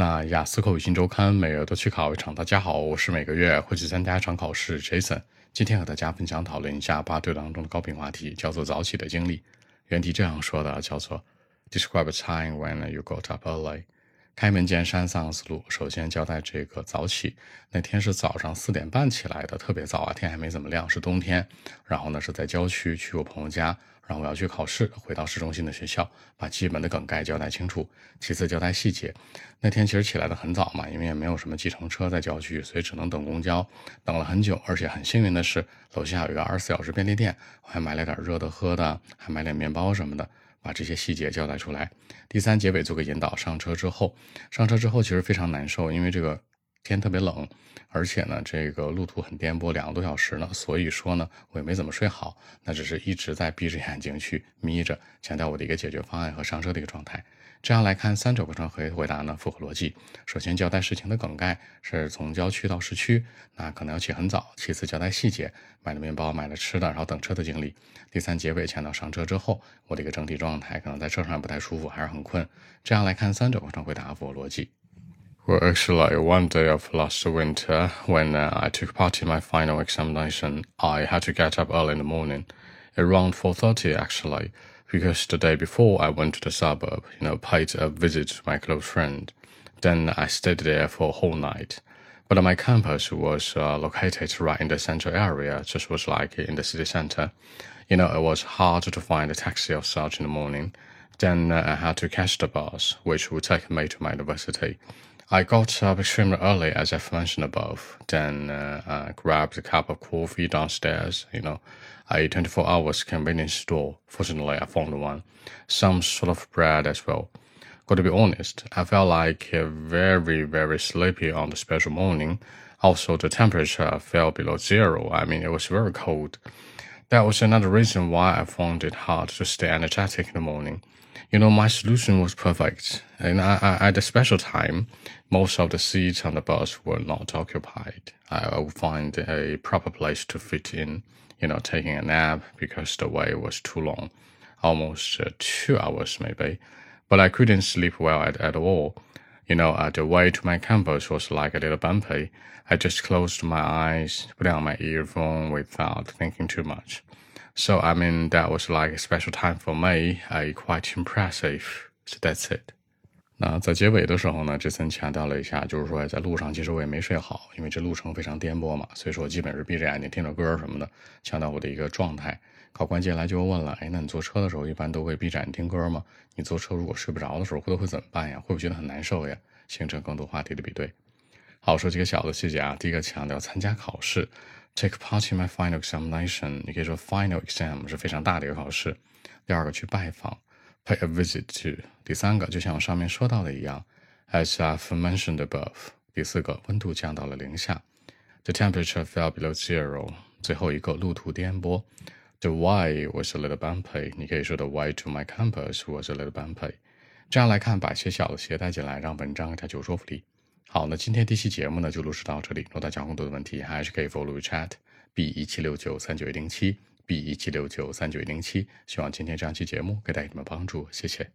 那雅思口语新周刊每月都去考一场。大家好，我是每个月会去参加一场考试 Jason。今天和大家分享讨论一下八对当中的高频话题，叫做早起的经历。原题这样说的，叫做 Describe a time when you got up early。开门见山，三个思路。首先交代这个早起，那天是早上四点半起来的，特别早啊，天还没怎么亮，是冬天。然后呢是在郊区去我朋友家。然后我要去考试，回到市中心的学校，把基本的梗概交代清楚。其次交代细节。那天其实起来的很早嘛，因为也没有什么计程车在郊区，所以只能等公交，等了很久。而且很幸运的是，楼下有一个二十四小时便利店，我还买了点热的喝的，还买点面包什么的，把这些细节交代出来。第三结尾做个引导。上车之后，上车之后其实非常难受，因为这个。天特别冷，而且呢，这个路途很颠簸，两个多小时呢，所以说呢，我也没怎么睡好，那只是一直在闭着眼睛去眯着，强调我的一个解决方案和上车的一个状态。这样来看，三者过程回回答呢符合逻辑。首先交代事情的梗概，是从郊区到市区，那可能要起很早。其次交代细节，买了面包，买了吃的，然后等车的经历。第三结尾强调上车之后我的一个整体状态，可能在车上不太舒服，还是很困。这样来看，三者过程回答符合逻辑。Well, actually, one day of last winter, when uh, I took part in my final examination, I had to get up early in the morning, around 4.30 actually, because the day before I went to the suburb, you know, paid a visit to my close friend. Then I stayed there for a whole night. But my campus was uh, located right in the central area, just was like in the city center. You know, it was hard to find a taxi or such in the morning. Then uh, I had to catch the bus, which would take me to my university. I got up extremely early, as I've mentioned above. Then uh, I grabbed a cup of coffee downstairs. You know, a 24 hours convenience store. Fortunately, I found one. Some sort of bread as well. Got to be honest, I felt like very, very sleepy on the special morning. Also, the temperature fell below zero. I mean, it was very cold. That was another reason why I found it hard to stay energetic in the morning you know, my solution was perfect. And I, I, at a special time, most of the seats on the bus were not occupied. I would find a proper place to fit in, you know, taking a nap because the way was too long, almost uh, two hours maybe. But I couldn't sleep well at, at all. You know, uh, the way to my campus was like a little bumpy. I just closed my eyes, put on my earphone without thinking too much. So I mean that was like a special time for me, I quite impressive. So that's it. 那在结尾的时候呢，这森强调了一下，就是说在路上其实我也没睡好，因为这路程非常颠簸嘛，所以说我基本是闭着眼睛听着歌什么的，强调我的一个状态。考官接下来就问了，哎，那你坐车的时候一般都会闭着眼睛听歌吗？你坐车如果睡不着的时候，会会怎么办呀？会不会觉得很难受呀？形成更多话题的比对。好，说几个小的细节啊。第一个强调参加考试，take part in my final examination。你可以说 final exam 是非常大的一个考试。第二个去拜访，pay a visit to。第三个就像我上面说到的一样，as I've mentioned above。第四个温度降到了零下，the temperature fell below zero。最后一个路途颠簸，the way was a little bumpy。你可以说 the way to my campus was a little bumpy。这样来看，把一些小的携带进来，让文章更加具说服力。好，那今天这期节目呢就录制到这里。如果大家有更多的问题，还是可以 follow chat b 一七六九三九一零七 b 一七六九三九一零七。希望今天这样期节目给带给你们帮助，谢谢。